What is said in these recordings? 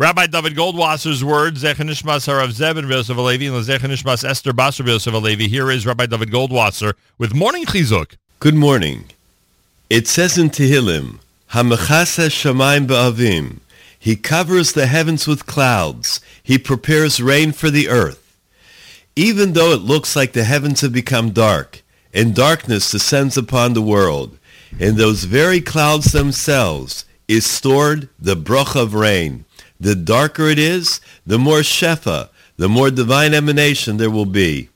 Rabbi David Goldwasser's words, Zechanishmas Harav Zebin Yosef Alevi, and Zechanishmas Esther Basar Yosef Alevi. Here is Rabbi David Goldwasser with Morning Chizuk. Good morning. It says in Tehillim, Hamachasa Shamayim Ba'avim. He covers the heavens with clouds. He prepares rain for the earth. Even though it looks like the heavens have become dark, and darkness descends upon the world, in those very clouds themselves is stored the bracha of rain. The darker it is, the more shefa, the more divine emanation there will be.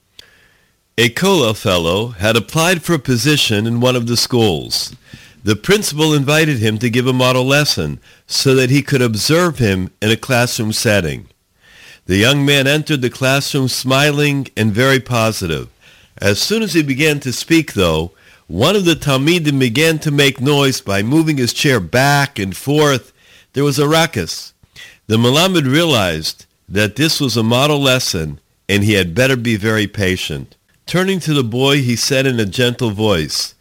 A Kollel fellow had applied for a position in one of the schools. The principal invited him to give a model lesson so that he could observe him in a classroom setting. The young man entered the classroom smiling and very positive. As soon as he began to speak, though, one of the Talmidim began to make noise by moving his chair back and forth. There was a ruckus. The Malamed realized that this was a model lesson and he had better be very patient. Turning to the boy, he said in a gentle voice,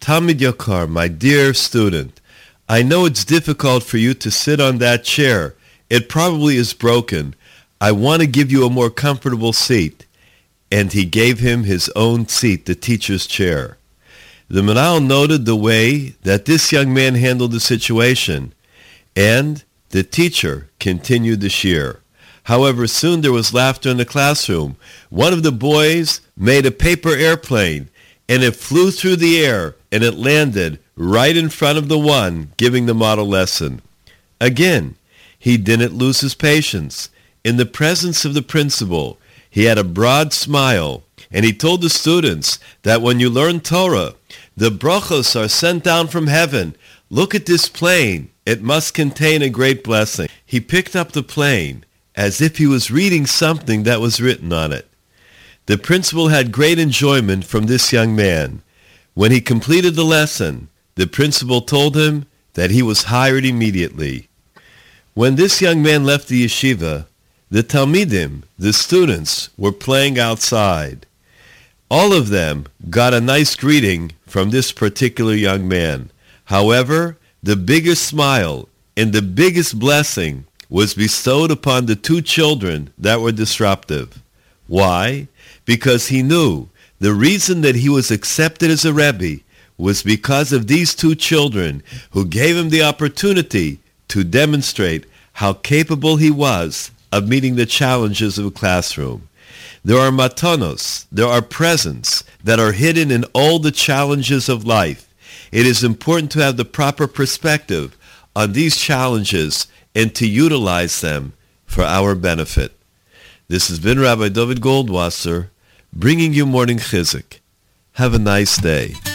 Talmid Yakar, my dear student, I know it's difficult for you to sit on that chair. It probably is broken. I want to give you a more comfortable seat. And he gave him his own seat, the teacher's chair. The Menahel noted the way that this young man handled the situation, and the teacher continued the shiur. However, soon there was laughter in the classroom. One of the boys made a paper airplane, and it flew through the air, and it landed right in front of the one giving the model lesson. Again, he didn't lose his patience. In the presence of the principal, he had a broad smile, and he told the students that when you learn Torah, the brachos are sent down from heaven. Look at this plane. It must contain a great blessing. He picked up the plane as if he was reading something that was written on it. The principal had great enjoyment from this young man. When he completed the lesson, the principal told him that he was hired immediately. When this young man left the yeshiva, the Talmidim, the students, were playing outside. All of them got a nice greeting from this particular young man. However, the biggest smile and the biggest blessing was bestowed upon the two children that were disruptive. Why? Because he knew the reason that he was accepted as a Rebbe was because of these two children who gave him the opportunity to demonstrate how capable he was of meeting the challenges of a classroom. There are matanos, there are presents that are hidden in all the challenges of life. It is important to have the proper perspective on these challenges and to utilize them for our benefit. This has been Rabbi David Goldwasser bringing you Morning Chizuk. Have a nice day.